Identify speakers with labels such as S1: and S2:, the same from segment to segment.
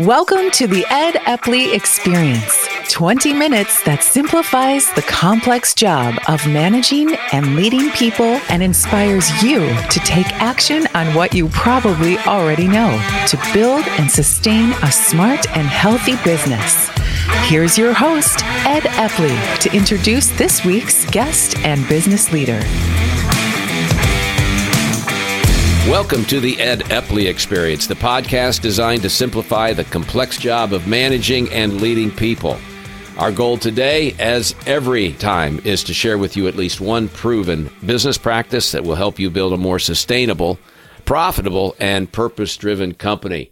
S1: Welcome to the Ed Epley Experience 20 minutes that simplifies the complex job of managing and leading people and inspires you to take action on what you probably already know to build and sustain a smart and healthy business. Here's your host, Ed Epley, to introduce this week's guest and business leader.
S2: Welcome to the Ed Epley Experience, the podcast designed to simplify the complex job of managing and leading people. Our goal today, as every time, is to share with you at least one proven business practice that will help you build a more sustainable, profitable, and purpose driven company.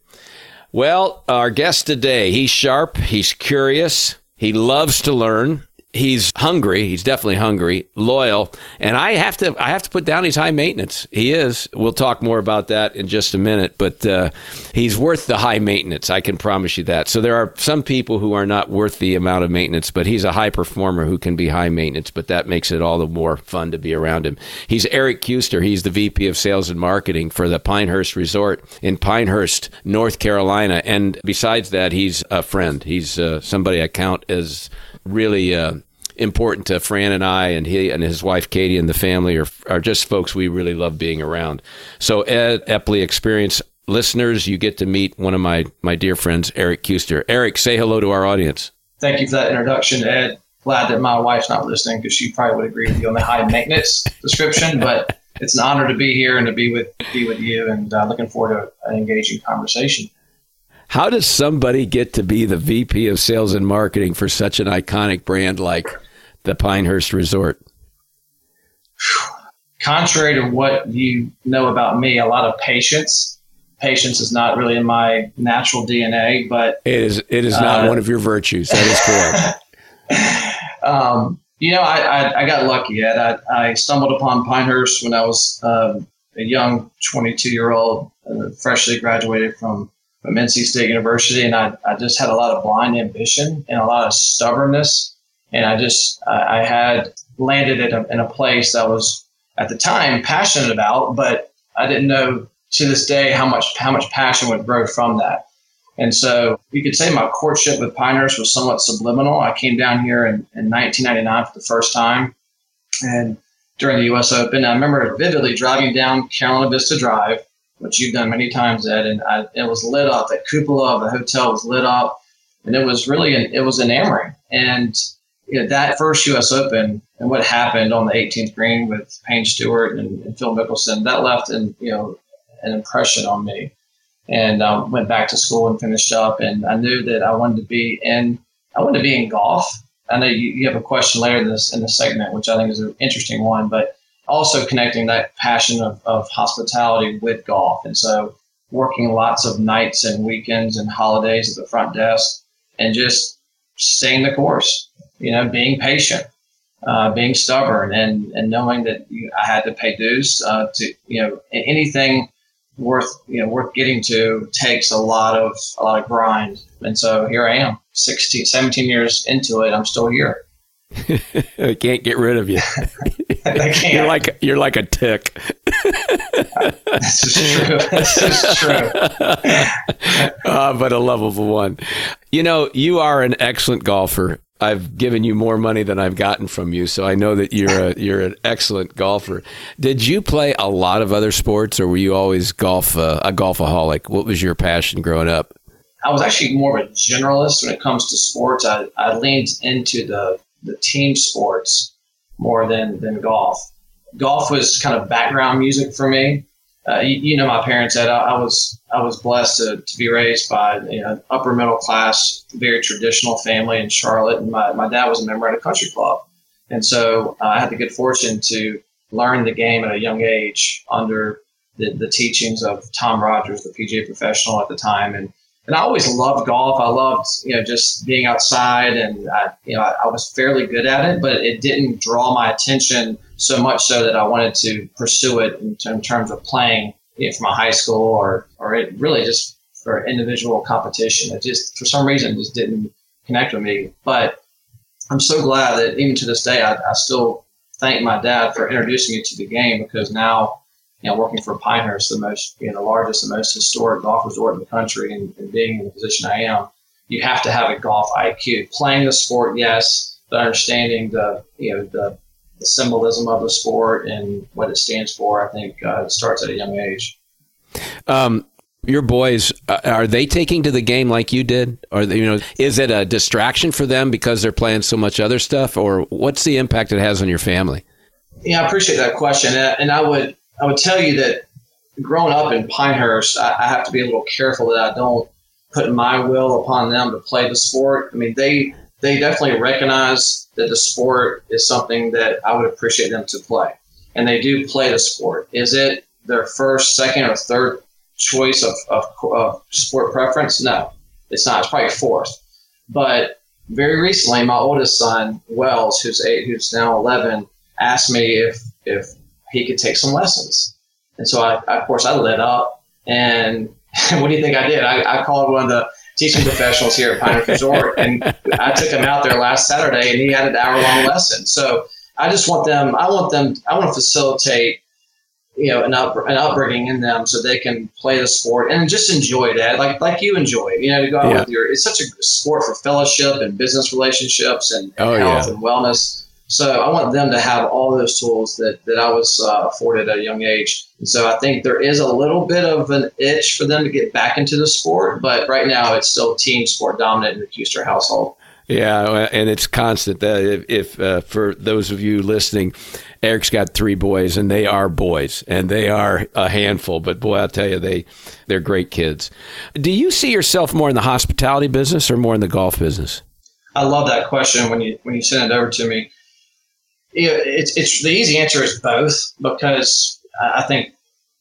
S2: Well, our guest today, he's sharp, he's curious, he loves to learn, he's hungry. He's definitely hungry, loyal, and I have to I have to put down he's high maintenance. He is. We'll talk more about that in just a minute, but uh, he's worth the high maintenance. I can promise you that. So there are some people who are not worth the amount of maintenance, but he's a high performer who can be high maintenance. But that makes it all the more fun to be around him. He's Eric Kuester. He's the VP of Sales and Marketing for the Pinehurst Resort in Pinehurst, North Carolina, and besides that, he's a friend. He's uh, somebody I count as really uh, important to Fran and I, and he and his wife Katie and the family are are just folks we really love being around. So Ed Epley Experience listeners, you get to meet one of my my dear friends, Eric Kuester. Eric, say hello to our audience.
S3: Thank you for that introduction, Ed. Glad that my wife's not listening because she probably would agree with you on the high maintenance description, but. It's an honor to be here and to be with be with you, and uh, looking forward to an engaging conversation.
S2: How does somebody get to be the VP of Sales and Marketing for such an iconic brand like the Pinehurst Resort?
S3: Contrary to what you know about me, a lot of patience. Patience is not really in my natural DNA, but
S2: it is. It is not uh, one of your virtues. That is
S3: correct. um, you know, I, I, I, got lucky. I, I stumbled upon Pinehurst when I was um, a young 22 year old, uh, freshly graduated from, from NC State University, and I, I just had a lot of blind ambition and a lot of stubbornness and I just I had landed in a, in a place I was at the time passionate about, but I didn't know to this day how much how much passion would grow from that. And so you could say my courtship with Pinehurst was somewhat subliminal. I came down here in, in 1999 for the first time, and during the U.S. Open, I remember vividly driving down Carolina Vista Drive, which you've done many times, Ed, and I, it was lit up. The cupola of the hotel was lit up, and it was really an, it was enamoring. And you know, that first U.S. Open and what happened on the 18th green with Payne Stewart and, and Phil Mickelson, that left an you know an impression on me. And I um, went back to school and finished up, and I knew that I wanted to be in I wanted to be in golf. I know you, you have a question later in this in the segment, which I think is an interesting one, but also connecting that passion of, of hospitality with golf. And so working lots of nights and weekends and holidays at the front desk and just staying the course you know, being patient, uh, being stubborn, and and knowing that you, I had to pay dues uh, to you know anything worth you know worth getting to takes a lot of a lot of grind. And so here I am, 16, 17 years into it. I'm still here.
S2: I can't get rid of you. you're like you're like a tick.
S3: this is true. This is true.
S2: uh, but a lovable one. You know, you are an excellent golfer, I've given you more money than I've gotten from you, so I know that you're a, you're an excellent golfer. Did you play a lot of other sports, or were you always golf uh, a golfaholic? What was your passion growing up?
S3: I was actually more of a generalist when it comes to sports. I, I leaned into the the team sports more than than golf. Golf was kind of background music for me uh, you, you, know my parents said I, I, was I was blessed to, to be raised by you know upper middle class, very traditional family in Charlotte, and my, my dad was a member at a country club, and so uh, I had the good fortune to learn the game at a young age under the, the teachings of Tom Rogers, the PGA professional at the time, and and I always loved golf. I loved you know just being outside, and I, you know I, I was fairly good at it, but it didn't draw my attention so much so that I wanted to pursue it in, in terms of playing you know, from a high school or or it really just for individual competition. It just for some reason just didn't connect with me. But I'm so glad that even to this day I, I still thank my dad for introducing me to the game because now you know, working for Pinehurst, the most, you know, the largest and most historic golf resort in the country, and, and being in the position I am, you have to have a golf IQ. Playing the sport, yes, but understanding the, you know, the, the symbolism of the sport and what it stands for, I think uh, starts at a young age.
S2: Um, your boys uh, are they taking to the game like you did? Or you know is it a distraction for them because they're playing so much other stuff or what's the impact it has on your family?
S3: Yeah i appreciate that question and i would i would tell you that growing up in pinehurst i, I have to be a little careful that i don't put my will upon them to play the sport. I mean they they definitely recognize that the sport is something that i would appreciate them to play and they do play the sport is it their first second or third choice of, of, of sport preference? No, it's not. It's probably fourth. But very recently, my oldest son, Wells, who's eight, who's now 11, asked me if, if he could take some lessons. And so, I, of course, I lit up. And what do you think I did? I, I called one of the teaching professionals here at Pine Ridge Resort, and I took him out there last Saturday, and he had an hour long lesson. So I just want them. I want them. I want to facilitate you know an, up, an upbringing in them so they can play the sport and just enjoy that like like you enjoy it you know to go out yeah. with your it's such a sport for fellowship and business relationships and, and oh, health yeah. and wellness so i want them to have all those tools that that i was uh, afforded at a young age and so i think there is a little bit of an itch for them to get back into the sport but right now it's still team sport dominant in the Kuester household
S2: yeah, and it's constant. if, if uh, for those of you listening, Eric's got three boys, and they are boys, and they are a handful. But boy, I'll tell you, they they're great kids. Do you see yourself more in the hospitality business or more in the golf business?
S3: I love that question when you when you send it over to me. It's it's the easy answer is both because I think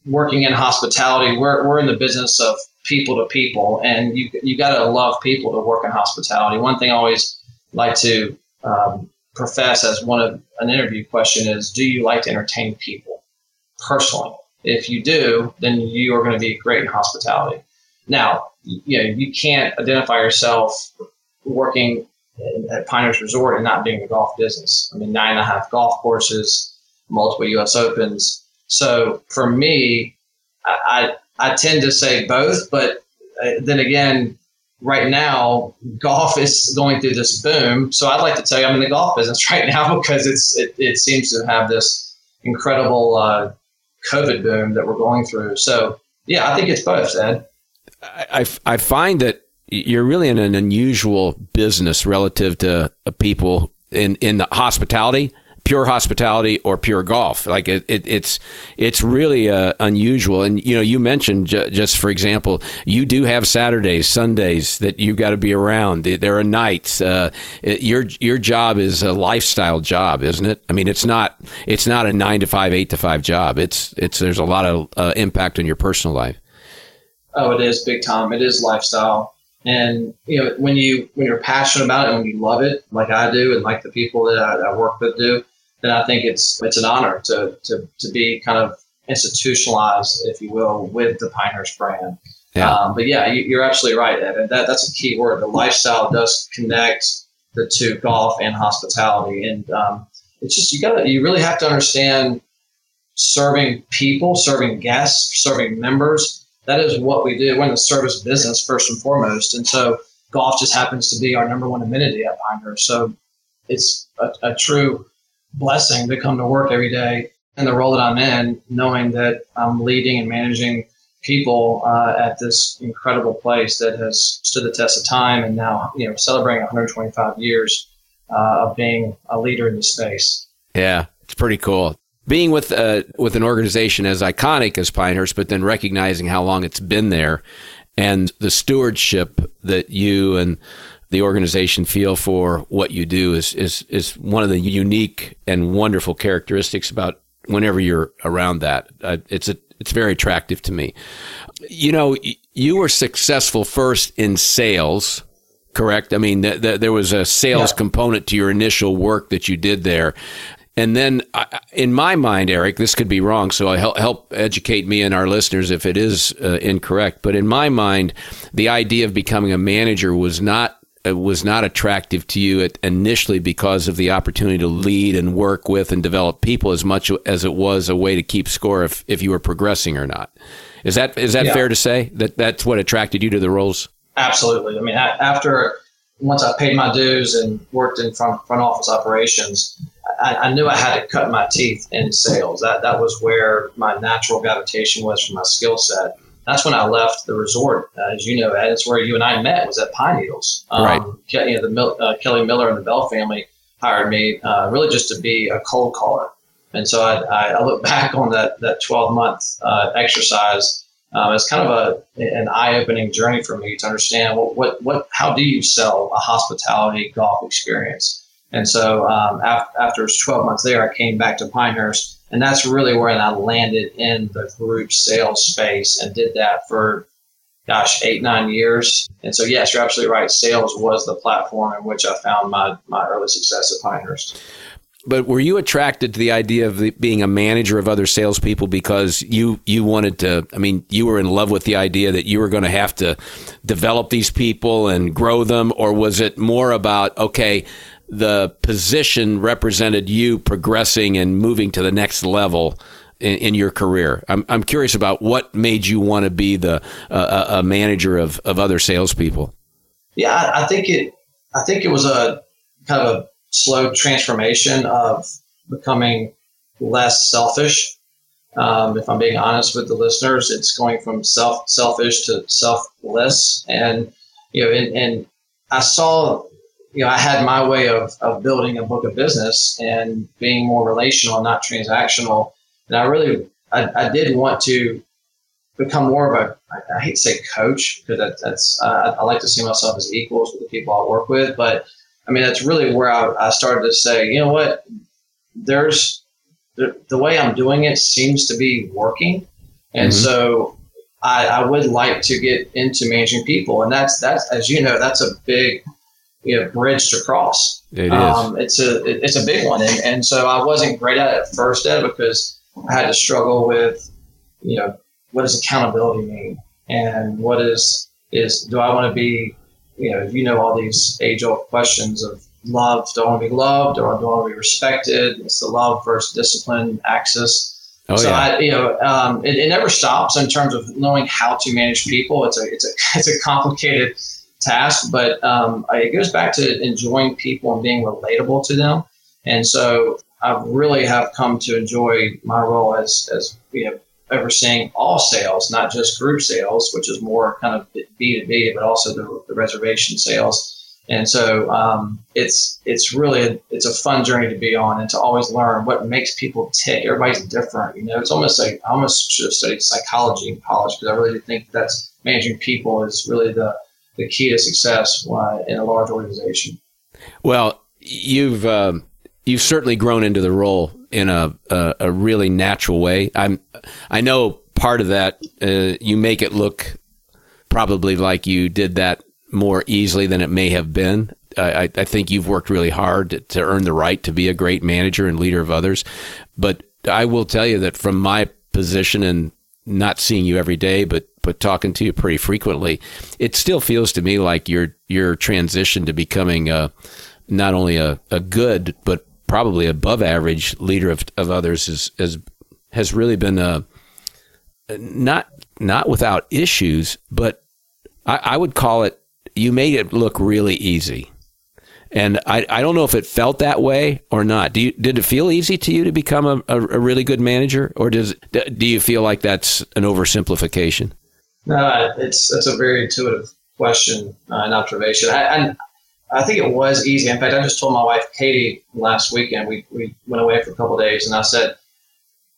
S3: working in hospitality, we're we're in the business of people to people, and you you got to love people to work in hospitality. One thing I always like to um, profess as one of an interview question is do you like to entertain people? Personally. If you do then you are going to be great in hospitality. Now you know you can't identify yourself working at Pinehurst Resort and not being in the golf business. I mean, nine and a half golf courses, multiple U.S. Opens. So for me, I, I, I tend to say both, but uh, then again, right now golf is going through this boom. So I'd like to tell you I'm in the golf business right now because it's it, it seems to have this incredible uh, COVID boom that we're going through. So yeah, I think it's both, Ed.
S2: I, I find that you're really in an unusual business relative to people in, in the hospitality pure hospitality or pure golf. Like it, it it's it's really uh, unusual. And you know, you mentioned just for example, you do have Saturdays, Sundays that you've got to be around. There are nights. Uh, it, your your job is a lifestyle job, isn't it? I mean, it's not it's not a nine to five, eight to five job. It's it's there's a lot of uh, impact on your personal life.
S3: Oh, it is big time. It is lifestyle. And you know, when you when you're passionate about it and when you love it, like I do, and like the people that I, I work with do, then I think it's it's an honor to to to be kind of institutionalized, if you will, with the Pinehurst brand. Yeah. Um, but yeah, you, are absolutely right, Evan. That that's a key word. The lifestyle does connect the two, golf and hospitality, and um, it's just you got to you really have to understand serving people, serving guests, serving members. That is what we do. We're in the service business first and foremost, and so golf just happens to be our number one amenity at Pinehurst. So it's a, a true blessing to come to work every day in the role that I'm in, knowing that I'm leading and managing people uh, at this incredible place that has stood the test of time and now you know celebrating 125 years uh, of being a leader in the space.
S2: Yeah, it's pretty cool. Being with uh, with an organization as iconic as Pinehurst, but then recognizing how long it's been there, and the stewardship that you and the organization feel for what you do is, is, is one of the unique and wonderful characteristics about whenever you're around that. Uh, it's a, it's very attractive to me. You know, you were successful first in sales, correct? I mean, th- th- there was a sales yeah. component to your initial work that you did there. And then, in my mind, Eric, this could be wrong, so I help, help educate me and our listeners if it is uh, incorrect. But in my mind, the idea of becoming a manager was not uh, was not attractive to you initially because of the opportunity to lead and work with and develop people as much as it was a way to keep score if, if you were progressing or not. Is that is that yeah. fair to say that that's what attracted you to the roles?
S3: Absolutely. I mean, after once I paid my dues and worked in front front office operations, I, I, knew I had to cut my teeth in sales. That that was where my natural gravitation was for my skill set. That's when I left the resort, uh, as you know, Ed. It's where you and I met. Was at Pine Needles.
S2: Um, right.
S3: You know, the uh, Kelly Miller and the Bell family hired me uh, really just to be a cold caller. And so I, I look back on that that 12 month uh, exercise um, it's kind of a an eye opening journey for me to understand what, what what how do you sell a hospitality golf experience. And so um, after, after 12 months there, I came back to Pinehurst, and that's really where I landed in the group sales space and did that for gosh, eight, nine years. And so, yes, you're absolutely right. Sales was the platform in which I found my, my early success at Pinehurst
S2: but were you attracted to the idea of the, being a manager of other salespeople because you you wanted to? I mean, you were in love with the idea that you were going to have to develop these people and grow them, or was it more about okay? The position represented you progressing and moving to the next level in, in your career. I'm, I'm curious about what made you want to be the uh, a manager of, of other salespeople.
S3: Yeah, I, I think it. I think it was a kind of a slow transformation of becoming less selfish. Um, if I'm being honest with the listeners, it's going from self selfish to selfless, and you know, and, and I saw, you know, I had my way of of building a book of business and being more relational, not transactional, and I really, I, I did want to become more of a, I, I hate to say coach because that, that's, uh, I like to see myself as equals with the people I work with, but I mean, that's really where I, I started to say, you know what, there's the, the way I'm doing it seems to be working. And mm-hmm. so I, I would like to get into managing people. And that's, that's, as you know, that's a big, you know, bridge to cross.
S2: It is. Um,
S3: it's a, it's a big one. And, and so I wasn't great at it first, Ed, because I had to struggle with, you know, what does accountability mean? And what is, is, do I want to be you know, you know all these age old questions of love. Do I want to be loved or do I want to be respected? It's the love versus discipline axis. Oh, so yeah. I, you know, um, it, it, never stops in terms of knowing how to manage people. It's a it's a it's a complicated task, but um, it goes back to enjoying people and being relatable to them. And so I really have come to enjoy my role as as you know overseeing all sales, not just group sales, which is more kind of B two B, but also the, the, reservation sales. And so um, it's it's really a, it's a fun journey to be on and to always learn what makes people tick. Everybody's different, you know. It's almost like I almost should have studied psychology in college because I really think that's managing people is really the the key to success in a large organization.
S2: Well, you've um, you've certainly grown into the role in a, a, a really natural way. I'm I know part of that uh, you make it look probably like you did that more easily than it may have been. I, I think you've worked really hard to, to earn the right to be a great manager and leader of others. But I will tell you that from my position and not seeing you every day, but but talking to you pretty frequently, it still feels to me like your your transition to becoming a, not only a, a good but probably above average leader of, of others is, is has really been a not not without issues, but I, I, would call it you made it look really easy. And I, I don't know if it felt that way or not. You, did it feel easy to you to become a, a, really good manager, or does do you feel like that's an oversimplification?
S3: No, it's that's a very intuitive question uh, and observation. I, I think it was easy. In fact, I just told my wife Katie last weekend. We we went away for a couple days, and I said,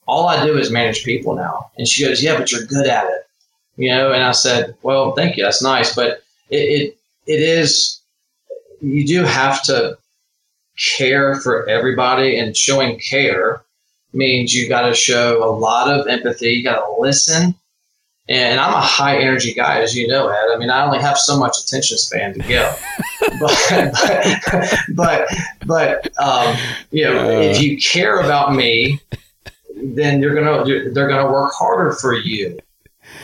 S3: "All I do is manage people now." And she goes, "Yeah, but you're good at it." You know, and I said, "Well, thank you. That's nice, but it it, it is. You do have to care for everybody, and showing care means you got to show a lot of empathy. You got to listen." And I'm a high energy guy, as you know, Ed. I mean, I only have so much attention span to give. but, but, but, but um, you know, uh, if you care about me, then you're gonna they're gonna work harder for you.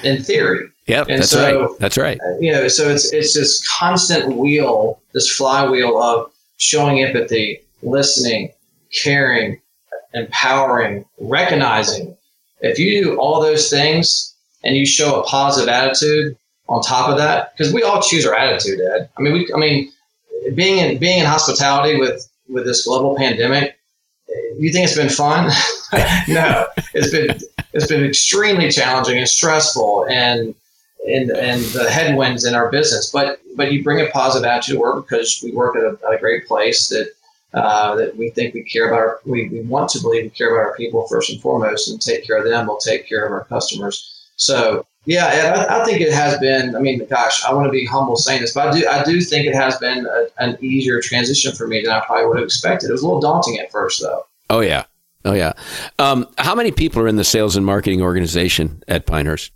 S3: In theory.
S2: Yep, and that's so, right. That's right.
S3: Uh, you know, so it's it's this constant wheel, this flywheel of showing empathy, listening, caring, empowering, recognizing. If you do all those things and you show a positive attitude on top of that, because we all choose our attitude, Ed. I mean, we, I mean, being in being in hospitality with with this global pandemic, you think it's been fun? no, it's been it's been extremely challenging and stressful, and and and the headwinds in our business. But but you bring a positive attitude to work because we work at a, at a great place that uh, that we think we care about. Our, we, we want to believe we care about our people first and foremost, and take care of them. We'll take care of our customers. So yeah, I, I, think it has been. I mean, gosh, I want to be humble saying this, but I do I do think it has been a, an easier transition for me than I probably would have expected. It was a little daunting at first, though.
S2: Oh yeah, oh yeah. Um, how many people are in the sales and marketing organization at Pinehurst?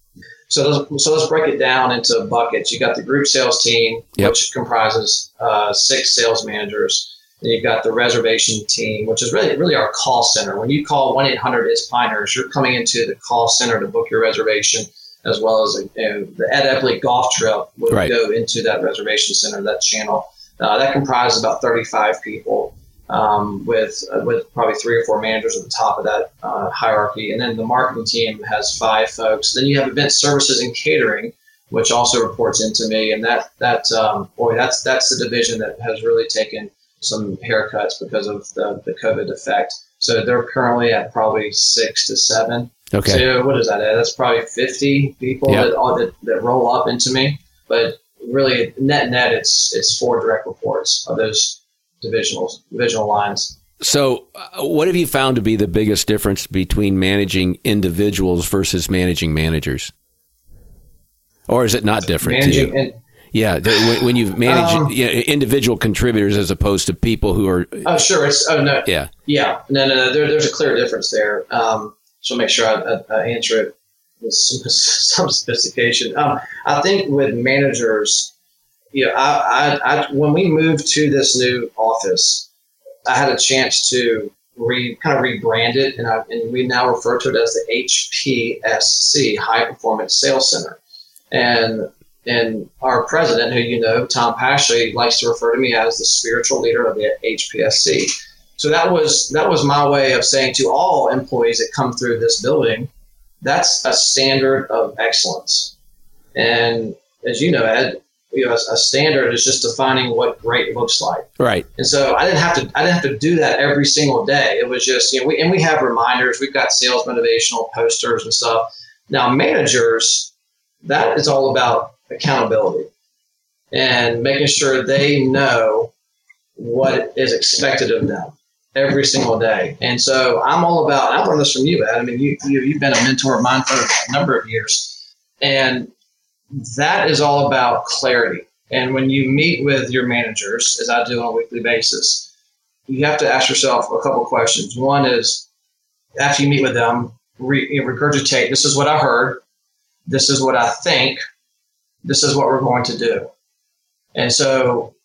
S3: So let's, so let's break it down into buckets. You got the group sales team, yep. which comprises uh, six sales managers. Then you've got the reservation team, which is really really our call center. When you call one eight hundred is Pinehurst, you're coming into the call center to book your reservation, as well as you know, the Ed Epley golf trip would right. go into that reservation center, that channel. Uh, that comprises about thirty five people um, with uh, with probably three or four managers at the top of that uh, hierarchy, and then the marketing team has five folks. Then you have event services and catering, which also reports into me, and that that um, boy, that's that's the division that has really taken some haircuts because of the, the COVID effect. So they're currently at probably six to seven.
S2: Okay.
S3: So what is that? That's probably fifty people yep. that, all, that that roll up into me, but really net net it's it's four direct reports of those divisional divisional lines.
S2: So, uh, what have you found to be the biggest difference between managing individuals versus managing managers? Or is it not different managing to you? yeah, when, when you manage um, you know, individual contributors as opposed to people who are.
S3: Oh, sure. It's oh no.
S2: Yeah.
S3: Yeah. No, no, no. There, there's a clear difference there. Um, so make sure I, I, I answer it with some, some sophistication. Um, I think with managers, you know, I, I, I, when we moved to this new office, I had a chance to re kind of rebrand it, and, I, and we now refer to it as the HPSC High Performance Sales Center. And and our president, who you know, Tom Pashley, likes to refer to me as the spiritual leader of the HPSC. So that was that was my way of saying to all employees that come through this building, that's a standard of excellence. And as you know, Ed, you know, a, a, standard is just defining what great looks like.
S2: Right.
S3: And so I didn't have to I didn't have to do that every single day. It was just you know we and we have reminders. We've got sales motivational posters and stuff. Now managers, that is all about accountability and making sure they know what is expected of them every single day. And so I'm all about. I've learned this from you, Ed. I mean, you, you you've been a mentor of mine for a number of years, and that is all about clarity. And when you meet with your managers, as I do on a weekly basis, you have to ask yourself a couple questions. One is after you meet with them, re- regurgitate this is what I heard, this is what I think, this is what we're going to do. And so,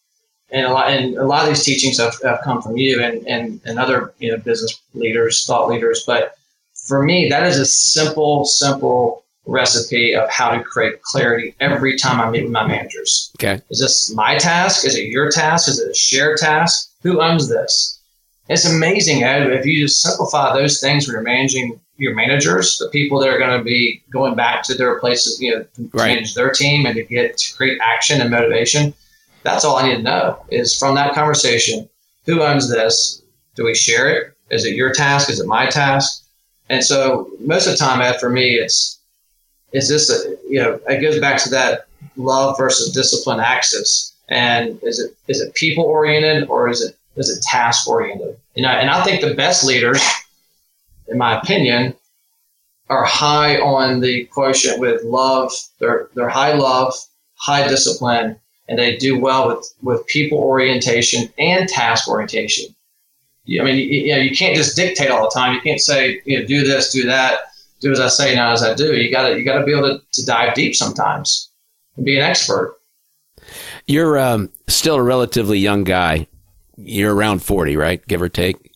S3: and a lot, and a lot of these teachings have, have come from you and, and, and other you know, business leaders, thought leaders. But for me, that is a simple, simple recipe of how to create clarity every time I meet with my managers.
S2: Okay.
S3: Is this my task? Is it your task? Is it a shared task? Who owns this? It's amazing, Ed, if you just simplify those things when you're managing your managers, the people that are going to be going back to their places, you know, to right. manage their team and to get to create action and motivation. That's all I need to know is from that conversation, who owns this? Do we share it? Is it your task? Is it my task? And so most of the time, for me, it's is this a, you know it goes back to that love versus discipline axis and is it is it people oriented or is it is it task oriented you know and i think the best leaders in my opinion are high on the quotient with love they're they're high love high discipline and they do well with with people orientation and task orientation i mean you, you know you can't just dictate all the time you can't say you know do this do that do as I say, not as I do. You gotta you gotta be able to, to dive deep sometimes and be an expert.
S2: You're um, still a relatively young guy. You're around forty, right? Give or take.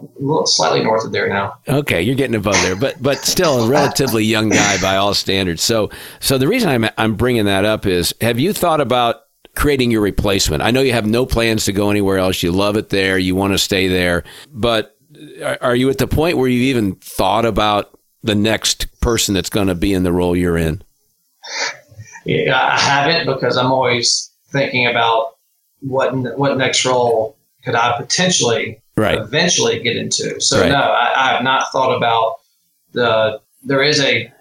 S2: Yeah.
S3: a little slightly north of there now.
S2: Okay, you're getting above there, but but still a relatively young guy by all standards. So so the reason I'm I'm bringing that up is have you thought about creating your replacement? I know you have no plans to go anywhere else. You love it there. You want to stay there, but are you at the point where you've even thought about the next person that's going to be in the role you're in?
S3: Yeah, I haven't because I'm always thinking about what what next role could I potentially
S2: right.
S3: eventually get into. So
S2: Right.
S3: no, I, I have not thought about the. There is a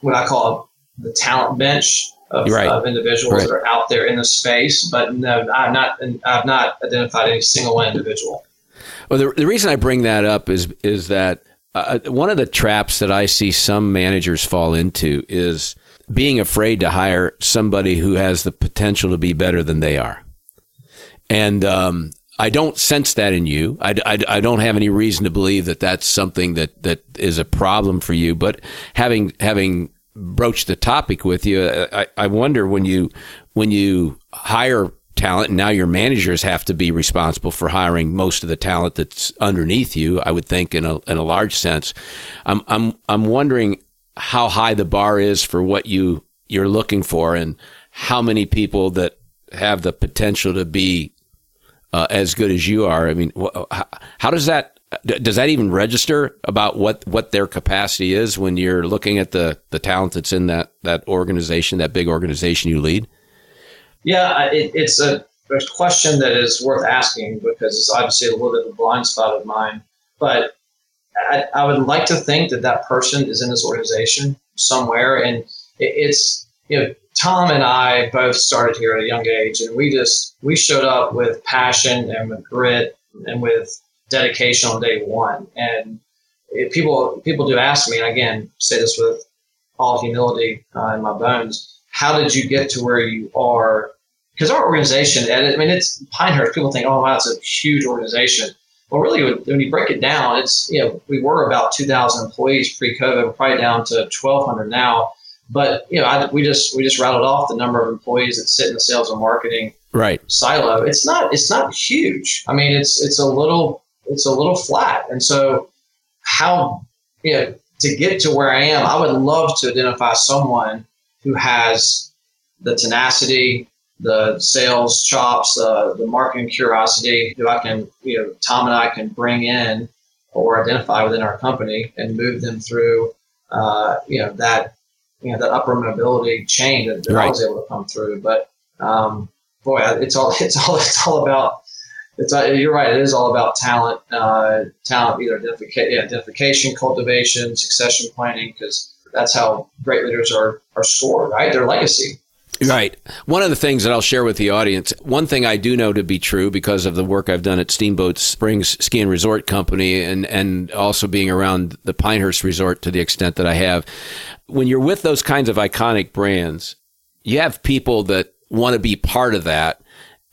S3: what I call the talent bench of,
S2: Right.
S3: of individuals
S2: Right.
S3: that are out there in the space, but no, I've not. I've not identified any single individual.
S2: Well, the, the reason I bring that up is is that uh, one of the traps that I see some managers fall into is being afraid to hire somebody who has the potential to be better than they are. And um, I don't sense that in you. I, I, I don't have any reason to believe that that's something that, that is a problem for you. But having having broached the topic with you, I, I wonder when you when you hire talent and now your managers have to be responsible for hiring most of the talent that's underneath you. I would think in a in a large sense. I'm I'm I'm wondering how high the bar is for what you you're looking for and how many people that have the potential to be uh, as good as you are. I mean, wh- how, does that does that even register about what what their capacity is when you're looking at the the talent that's in that that organization, that big organization you lead?
S3: Yeah, it, it's a, a question that is worth asking because it's obviously a little bit of a blind spot of mine. But I, I would like to think that that person is in this organization somewhere, and it, it's you know Tom and I both started here at a young age, and we just we showed up with passion and with grit and with dedication on day one. And people people do ask me, and again, say this with all humility uh, in my bones. How did you get to where you are? Because our organization, and I mean, it's Pinehurst. People think, oh, wow, it's a huge organization. Well, really, when- when you break it down, it's you know we were about 2,000 employees pre-COVID. We're probably down to 1,200 now. But you know, I, we just we just rattled off the number of employees that sit in the sales and marketing
S2: Right.
S3: silo. It's not it's not huge. I mean, it's it's a little it's a little flat. And so, how you know to get to where I am, I would love to identify someone who has the tenacity, the sales chops, uh, the marketing curiosity, who I can you know Tom and I can bring in or identify within our company and move them through uh, you know that you know that upper mobility chain that, that I was able to come through. But um, boy, it's all it's all it's all about. It's uh, you're right. It is all about talent, uh, talent either identification, yeah, identification, cultivation, succession planning, because that's how great leaders are are scored. Right, their legacy.
S2: Right. One of the things that I'll share with the audience, one thing I do know to be true because of the work I've done at Steamboat Springs Ski and Resort Company and, and also being around the Pinehurst Resort to the extent that I have, when you're with those kinds of iconic brands, you have people that want to be part of that.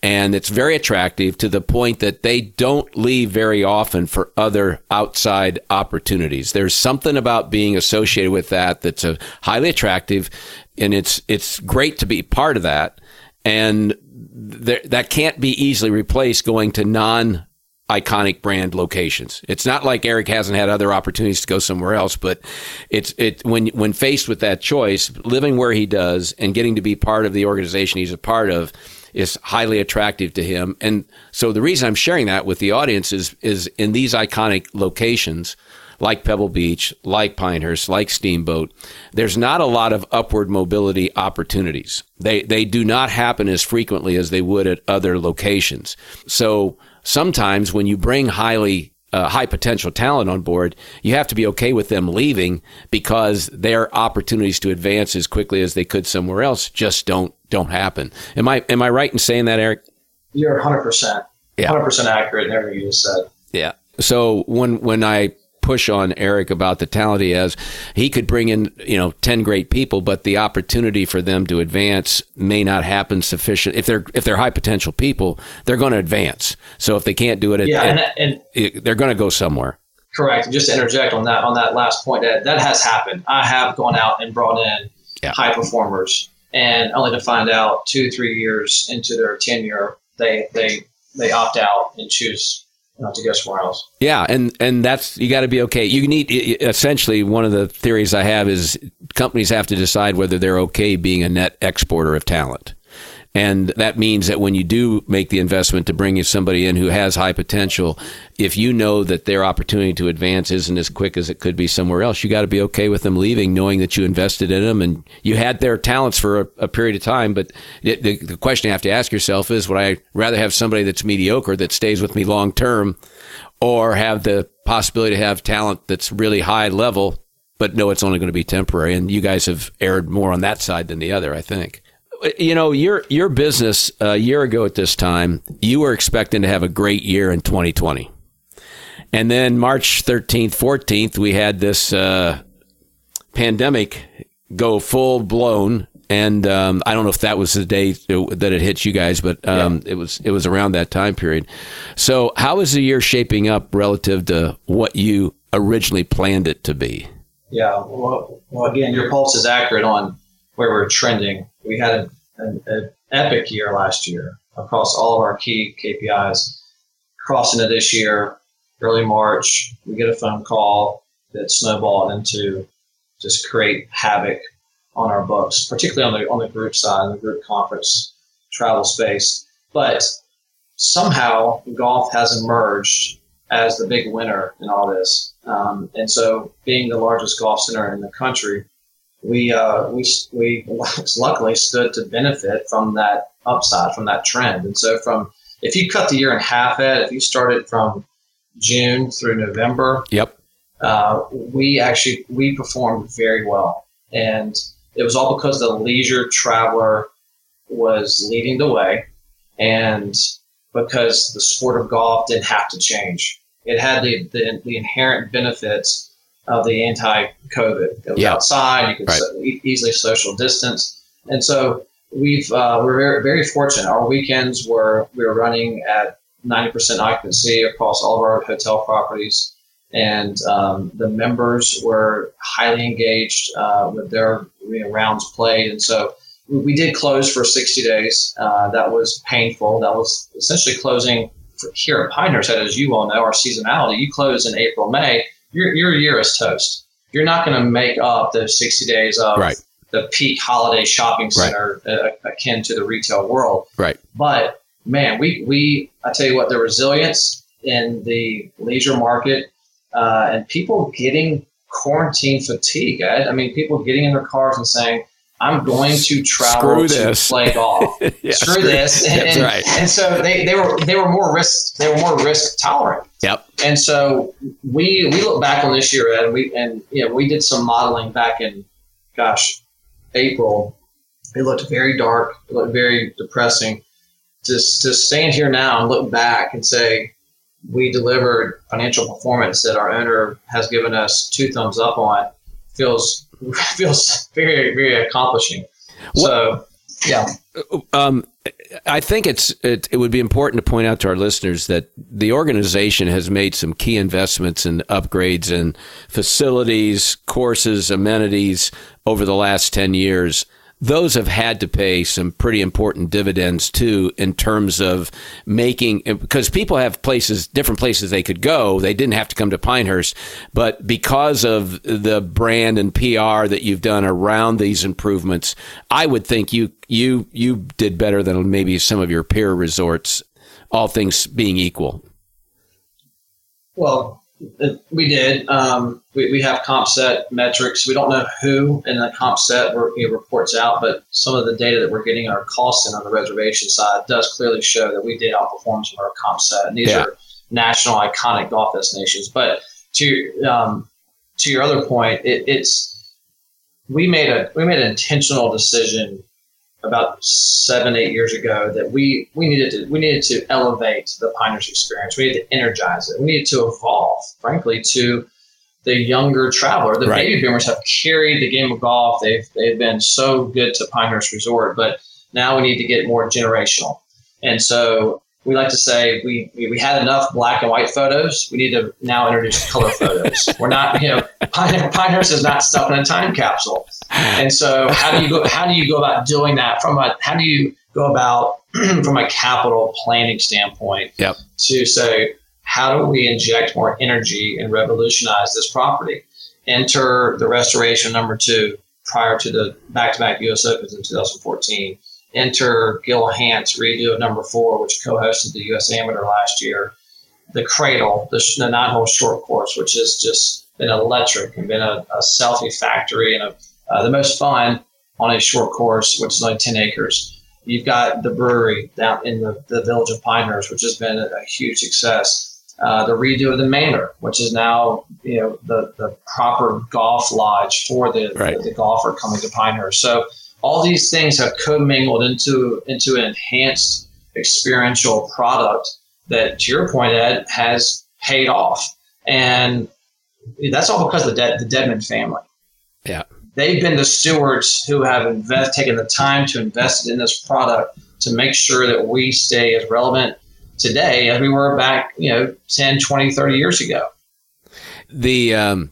S2: And it's very attractive to the point that they don't leave very often for other outside opportunities. There's something about being associated with that that's a highly attractive, and it's it's great to be part of that. And there, that can't be easily replaced going to non iconic brand locations. It's not like Eric hasn't had other opportunities to go somewhere else, but it's it when when faced with that choice, living where he does and getting to be part of the organization he's a part of is highly attractive to him. And so the reason I'm sharing that with the audience is is in these iconic locations like Pebble Beach, like Pinehurst, like Steamboat, there's not a lot of upward mobility opportunities. They they do not happen as frequently as they would at other locations. So sometimes when you bring highly uh, high potential talent on board, you have to be okay with them leaving because their opportunities to advance as quickly as they could somewhere else just don't don't happen. Am I am I right in saying that, Eric?
S3: You're 100 percent,
S2: Yeah.
S3: 100 percent accurate in everything you just said.
S2: Yeah. So when when I push on Eric about the talent he has, he could bring in you know ten great people, but the opportunity for them to advance may not happen sufficient. If they're if they're high potential people, they're going to advance. So if they can't do it, at,
S3: Yeah,
S2: at-
S3: and, and
S2: it- they're going to go somewhere.
S3: Correct. Just to interject on that on that last point, that that has happened. I have gone out and brought in
S2: Yeah.
S3: high performers, and only to find out two three years into their tenure, they they they opt out and choose to go somewhere else.
S2: Yeah, and and that's you got to be okay. You need essentially one of the theories I have is companies have to decide whether they're okay being a net exporter of talent. And that means that when you do make the investment to bring you somebody in who has high potential, if you know that their opportunity to advance isn't as quick as it could be somewhere else, you got to be okay with them leaving, knowing that you invested in them and you had their talents for a, a period of time. But it, the, the question you have to ask yourself is, would I rather have somebody that's mediocre that stays with me long term or have the possibility to have talent that's really high level, but know it's only going to be temporary? And you guys have erred more on that side than the other, I think you know your your business a year ago at this time you were expecting to have a great year in 2020 and then march 13th 14th we had this uh, pandemic go full blown and um, I don't know if that was the day that it hit you guys, but um, yeah. it was it was around that time period. So, how is the year shaping up relative to what you originally planned it to be?
S3: Yeah, well, well again, your pulse is accurate on where we're trending. We had an an epic year last year across all of our key KPIs. Crossing to this year, early March, we get a phone call that snowballed into just create havoc on our books, particularly on the on the group side, the group conference travel space. But somehow golf has emerged as the big winner in all this. Um, and so, being the largest golf center in the country, we uh, we we luckily stood to benefit from that upside from that trend. And so from if you cut the year in half, Ed, if you started from June through November,
S2: yep,
S3: uh, we actually we performed very well, and it was all because the leisure traveler was leading the way, and because the sport of golf didn't have to change. It had the, the, the inherent benefits of the anti-COVID. It was yeah. outside; you could right. so, easily social distance, and so we've uh, we're very, very fortunate. Our weekends were we were running at ninety percent occupancy across all of our hotel properties, and um, the members were highly engaged uh, with their you know, rounds played, and so. We did close for 60 days. Uh, that was painful. That was essentially closing here at Pinehurst, as you all know, our seasonality. You close in April, May your, your year is toast. You're not going to make up the 60 days of
S2: right.
S3: the peak holiday shopping center right. uh, akin to the retail world.
S2: Right.
S3: But man, we, we, I tell you what, the resilience in the leisure market uh, and people getting quarantine fatigue. I, I mean, people getting in their cars and saying, I'm going to travel to play golf. yeah, screw, screw, this. And,
S2: That's right.
S3: And so they, they were they were more risk they were more risk tolerant.
S2: Yep.
S3: And so we we look back on this year and we and you know we did some modeling back in gosh April. It looked very dark. It looked very depressing. To to stand here now and look back and say we delivered financial performance that our owner has given us two thumbs up on feels feels very very accomplishing. What, so yeah.
S2: Um, I think it's it, it would be important to point out to our listeners that the organization has made some key investments and upgrades in facilities, courses, amenities over the last 10 years those have had to pay some pretty important dividends too in terms of making because people have places different places they could go. They didn't have to come to pinehurst. But because of the brand and pr that you've done around these improvements i would think you you you did better than maybe some of your peer resorts all things being equal.
S3: Well we did. Um, we, we have comp set metrics. We don't know who in the comp set you know, reports out, but some of the data that we're getting our cost and on the reservation side does clearly show that we did outperform some of our comp set. And these yeah. are national iconic golf destinations. But to um, to your other point, it, it's we made a we made an intentional decision about seven, eight years ago that we we needed to we needed to elevate the Pinehurst experience. We needed to energize it. We needed to evolve, frankly, to the younger traveler. The right. baby boomers have carried the game of golf. They've they've been so good to Pinehurst Resort, but now we need to get more generational. And so we like to say we, we had enough black and white photos. We need to now introduce color photos. We're not, you know, Pinehurst is not stuck in a time capsule. And so how do you go, how do you go about doing that from a, how do you go about from a capital planning standpoint
S2: yep.
S3: to say, how do we inject more energy and revolutionize this property? Enter the restoration number two prior to the back-to-back U.S. Opens in 2014. Enter Gil Hanse redo of number four, which co-hosted the U.S. Amateur last year. The Cradle, the, the nine-hole short course, which has just been electric and been a, a selfie factory and a, uh, the most fun on a short course, which is only 10 acres. You've got the brewery down in the, the village of Pinehurst, which has been a, a huge success. Uh, the redo of the Manor, which is now you know the, the proper golf lodge for the, right. the, the golfer coming to Pinehurst. So all these things have commingled into into an enhanced experiential product that, to your point, Ed, has paid off, and that's all because of the, De- the Dedman family.
S2: Yeah,
S3: they've been the stewards who have invest, taken the time to invest in this product to make sure that we stay as relevant today as we were back, you know, 10, 20, 30 years ago.
S2: The um,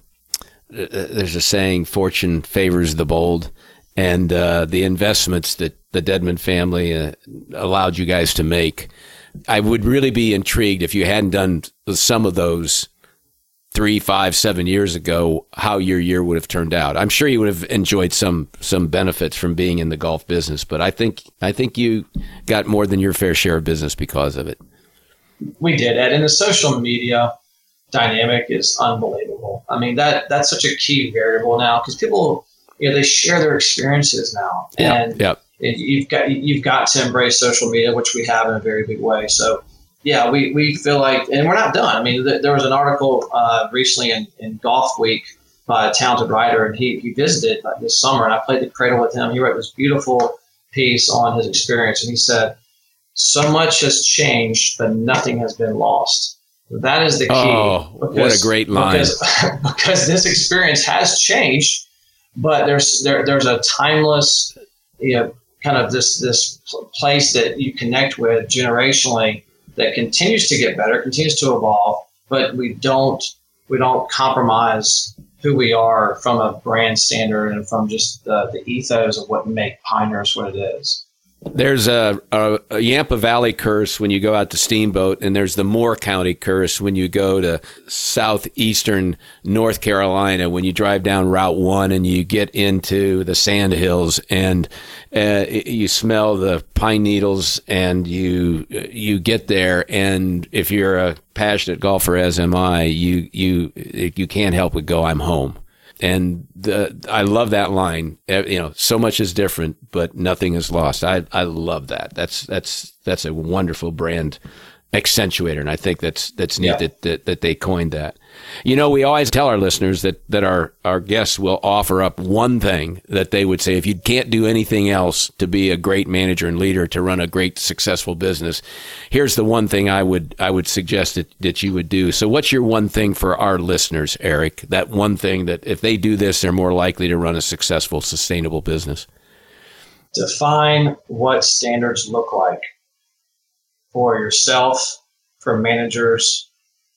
S2: there's a saying, "Fortune favors the bold," and uh, the investments that the Dedman family uh, allowed you guys to make. I would really be intrigued if you hadn't done some of those three, five, seven years ago, how your year would have turned out. I'm sure you would have enjoyed some some benefits from being in the golf business, but I think I think you got more than your fair share of business because of it.
S3: We did, Ed, and the social media dynamic is unbelievable. I mean that that's such a key variable now because people, you know, they share their experiences now,
S2: and yeah,
S3: you've got you've got to embrace social media, which we have in a very big way. So yeah, we, we feel like, and we're not done. I mean, th- there was an article uh, recently in, in Golf Week by a talented writer, and he, he visited uh, this summer, and I played the cradle with him. He wrote this beautiful piece on his experience, and he said, So much has changed, but nothing has been lost. That is the key.
S2: Oh, because, what a great line.
S3: Because, because this experience has changed, but there's there, there's a timeless, you know, kind of this this place that you connect with generationally that continues to get better, continues to evolve, but we don't we don't compromise who we are from a brand standard and from just the, the ethos of what make Pinehurst what it is.
S2: There's a, a, a, Yampa Valley curse when you go out to Steamboat, and there's the Moore County curse when you go to southeastern North Carolina when you drive down Route 1 and you get into the sand hills and uh, you smell the pine needles and you you get there. And if you're a passionate golfer as am I, you you you can't help but go I'm home and the, I love that line. You know, so much is different, but nothing is lost. I I love that. That's that's that's a wonderful brand accentuator, and I think that's that's neat yeah. that, that that they coined that. You know, we always tell our listeners that, that our, our guests will offer up one thing that they would say if you can't do anything else to be a great manager and leader to run a great successful business, here's the one thing I would I would suggest that, that you would do. So what's your one thing for our listeners, Eric? That one thing that if they do this, they're more likely to run a successful, sustainable business.
S3: Define what standards look like for yourself, for managers,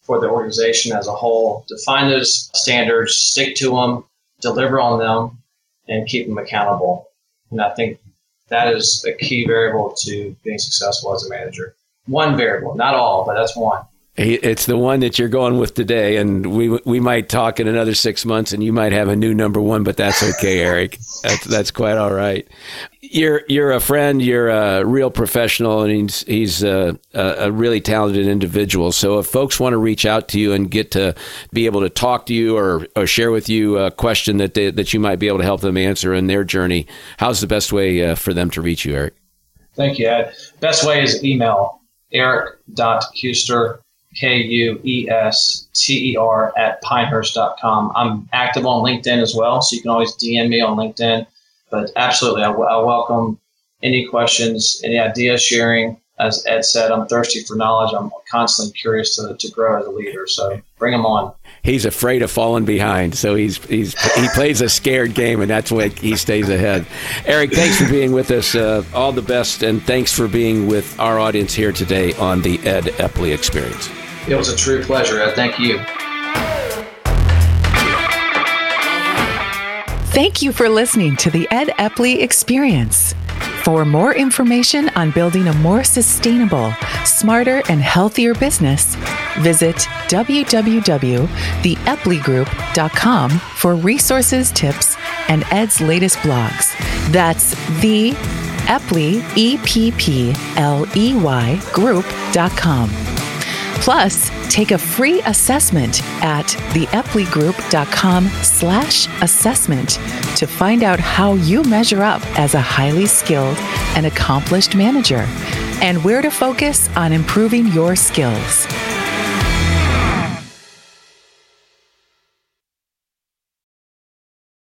S3: for the organization as a whole. Define those standards, stick to them, deliver on them, and keep them accountable. And I think that is a key variable to being successful as a manager. One variable, not all, but that's one.
S2: It's the one that you're going with today, and we we might talk in another six months, and you might have a new number one, but that's okay, Eric. That's that's quite all right. You're you're a friend. You're a real professional, and he's he's a, a really talented individual. So if folks want to reach out to you and get to be able to talk to you or, or share with you a question that they, that you might be able to help them answer in their journey, how's the best way uh, for them to reach you, Eric?
S3: Thank you, Ed. Best way is email eric.kuester K U E S T E R at pinehurst.com. I'm active on LinkedIn as well, so you can always DM me on LinkedIn. But absolutely, I, w- I welcome any questions, any idea sharing. As Ed said, I'm thirsty for knowledge. I'm constantly curious to, to grow as a leader. So bring them on.
S2: He's afraid of falling behind, so he's he's he plays a scared game, and that's why he stays ahead. Eric, thanks for being with us. Uh, all the best, and thanks for being with our audience here today on the Ed Epley Experience.
S3: It was a true pleasure. I Thank you.
S1: Thank you for listening to the Ed Epley Experience. For more information on building a more sustainable, smarter, and healthier business, visit www.theepleygroup.com for resources, tips, and Ed's latest blogs. That's the Epley, E P P L E Y group.com. Plus, take a free assessment at theepleygroup.com slash assessment to find out how you measure up as a highly skilled and accomplished manager and where to focus on improving your skills.